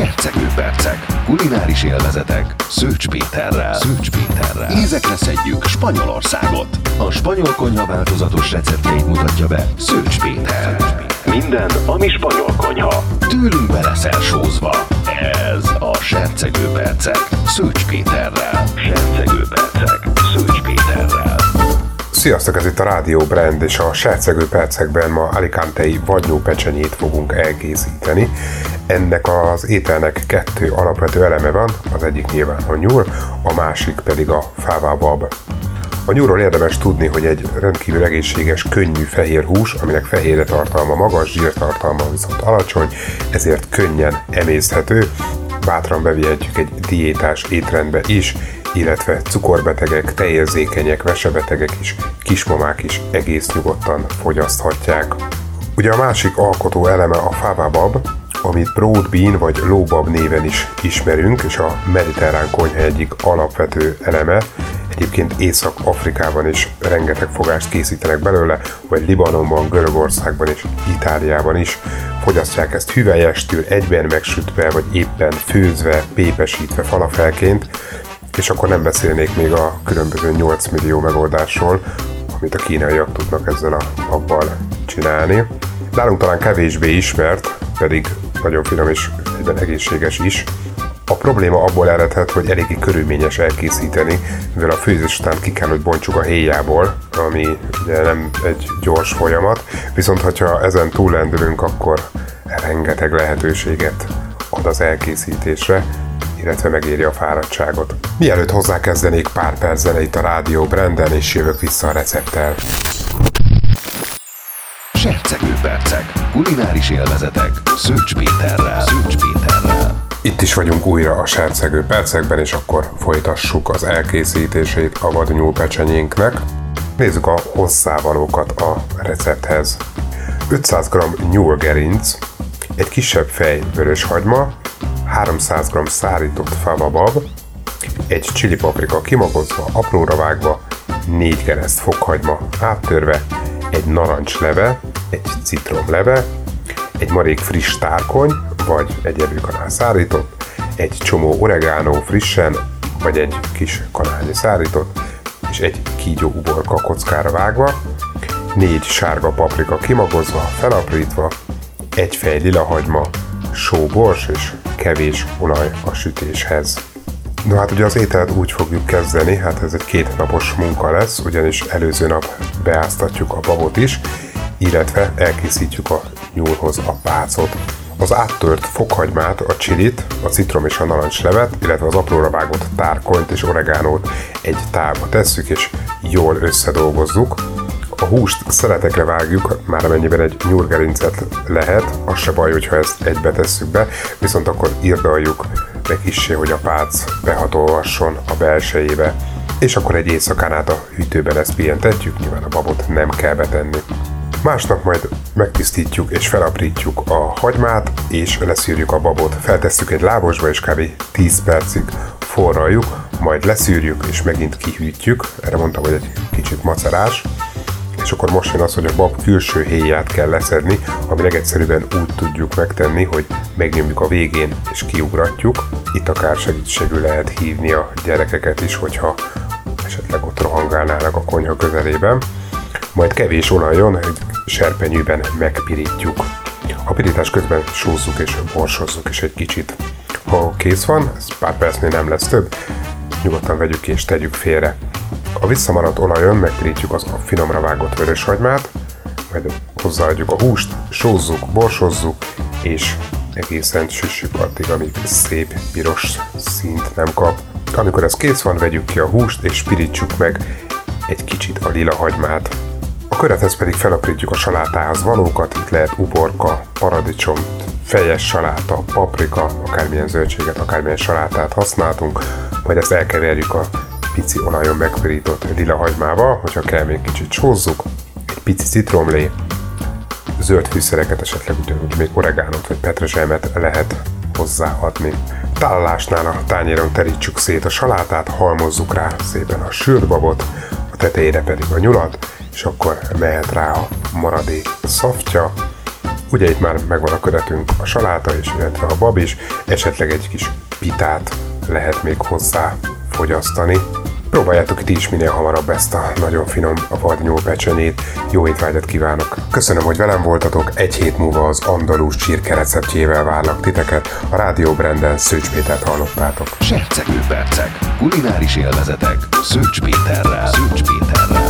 Sercegőpercek, kulináris élvezetek, Szőcs Péterrel. Szőcs Péterrel. Ízekre szedjük Spanyolországot. A spanyol konyha változatos receptjeit mutatja be Szőcs Péter. Minden, ami spanyol konyha. Tőlünk beleszel sózva. Ez a Sercegőpercek, Szőcs Péterrel. Sziasztok, ez itt a Rádió Brand, és a Sercegő percekben ma Alicantei vagyópecsenyét fogunk elkészíteni. Ennek az ételnek kettő alapvető eleme van, az egyik nyilván a nyúl, a másik pedig a fává A nyúlról érdemes tudni, hogy egy rendkívül egészséges, könnyű fehér hús, aminek fehérre tartalma magas, zsírtartalma viszont alacsony, ezért könnyen emészthető, bátran bevihetjük egy diétás étrendbe is, illetve cukorbetegek, tejérzékenyek, vesebetegek is, kismamák is egész nyugodtan fogyaszthatják. Ugye a másik alkotó eleme a fávabab, amit broad bean vagy lóbab néven is ismerünk, és a mediterrán konyha egyik alapvető eleme. Egyébként Észak-Afrikában is rengeteg fogást készítenek belőle, vagy Libanonban, Görögországban és Itáliában is. Fogyasztják ezt hüvelyestül, egyben megsütve, vagy éppen főzve, pépesítve falafelként, és akkor nem beszélnék még a különböző 8 millió megoldásról, amit a kínaiak tudnak ezzel a abbal csinálni. Nálunk talán kevésbé ismert, pedig nagyon finom és egyben egészséges is. A probléma abból eredhet, hogy eléggé körülményes elkészíteni, mivel a főzés után ki kell, hogy bontsuk a héjából, ami ugye nem egy gyors folyamat, viszont ha ezen túllendülünk, akkor rengeteg lehetőséget ad az elkészítésre, illetve megéri a fáradtságot. Mielőtt hozzákezdenék pár perc zeneit a rádió Branden, és jövök vissza a recepttel. Sercegőpercek, kulináris élvezetek, Szőcs Péterrel. Szőcs Péterrel. Itt is vagyunk újra a sercegő percekben, és akkor folytassuk az elkészítését a vadnyúl pecsenyénknek. Nézzük a hosszávalókat a recepthez. 500 g nyúlgerinc, egy kisebb fej vörös hagyma, 300 g szárított favabab, egy csili paprika kimagozva, apróra vágva, 4 kereszt fokhagyma áttörve, egy narancsleve, egy citromleve, egy marék friss tárkony, vagy egy evőkanál szárított, egy csomó oregánó frissen, vagy egy kis kanálnyi szárított, és egy kígyó uborka kockára vágva, négy sárga paprika kimagozva, felaprítva, egy fej lilahagyma, sóbors és kevés olaj a sütéshez. No hát ugye az ételt úgy fogjuk kezdeni, hát ez egy két napos munka lesz, ugyanis előző nap beáztatjuk a babot is, illetve elkészítjük a nyúlhoz a pácot. Az áttört fokhagymát, a csilit, a citrom és a narancslevet, illetve az apróra vágott tárkonyt és oregánót egy tálba tesszük, és jól összedolgozzuk. A húst szeletekre vágjuk, már amennyiben egy nyúlgerincet lehet, az se baj, hogyha ezt egybe tesszük be, viszont akkor írdaljuk meg kissé, hogy a pác behatolhasson a belsejébe, és akkor egy éjszakán át a hűtőben ezt pihentetjük, nyilván a babot nem kell betenni. Másnap majd megtisztítjuk és felaprítjuk a hagymát, és leszűrjük a babot. Feltesszük egy lábosba, és kb. 10 percig forraljuk, majd leszűrjük, és megint kihűtjük. Erre mondtam, hogy egy kicsit macerás és akkor most jön az, hogy a bab külső héját kell leszedni, ami legegyszerűbben úgy tudjuk megtenni, hogy megnyomjuk a végén és kiugratjuk. Itt akár segítségül lehet hívni a gyerekeket is, hogyha esetleg ott rohangálnának a konyha közelében. Majd kevés olajon egy serpenyőben megpirítjuk. A pirítás közben sózzuk és borsozzuk is egy kicsit. Ha kész van, ez pár percnél nem lesz több, nyugodtan vegyük és tegyük félre. A visszamaradt olajon megpirítjuk az a finomra vágott vöröshagymát, majd hozzáadjuk a húst, sózzuk, borsozzuk, és egészen süssük addig, amíg szép piros színt nem kap. Amikor ez kész van, vegyük ki a húst, és pirítsuk meg egy kicsit a lila hagymát. A körethez pedig felaprítjuk a salátához valókat, itt lehet uborka, paradicsom, fejes saláta, paprika, akármilyen zöldséget, akármilyen salátát használtunk, majd ezt elkeverjük a pici olajon megpirított lila hagymával, hogyha kell még kicsit sózzuk, egy pici citromlé, zöld fűszereket, esetleg ugyanúgy még oregánot vagy petrezselmet lehet hozzáadni. Tálalásnál a tányéron terítsük szét a salátát, halmozzuk rá szépen a sült babot, a tetejére pedig a nyulat, és akkor mehet rá a maradék szaftja, Ugye itt már megvan a köretünk, a saláta is, illetve a bab is, esetleg egy kis pitát lehet még hozzá fogyasztani. Próbáljátok ti is minél hamarabb ezt a nagyon finom a vadnyó pecsenyét. Jó étvágyat kívánok! Köszönöm, hogy velem voltatok. Egy hét múlva az andalús csirke receptjével várlak titeket. A Rádió Branden Szőcs Pétert hallottátok. Sercegő percek, kulináris élvezetek, Szőcs Péterrel. Szőcs Péterrel.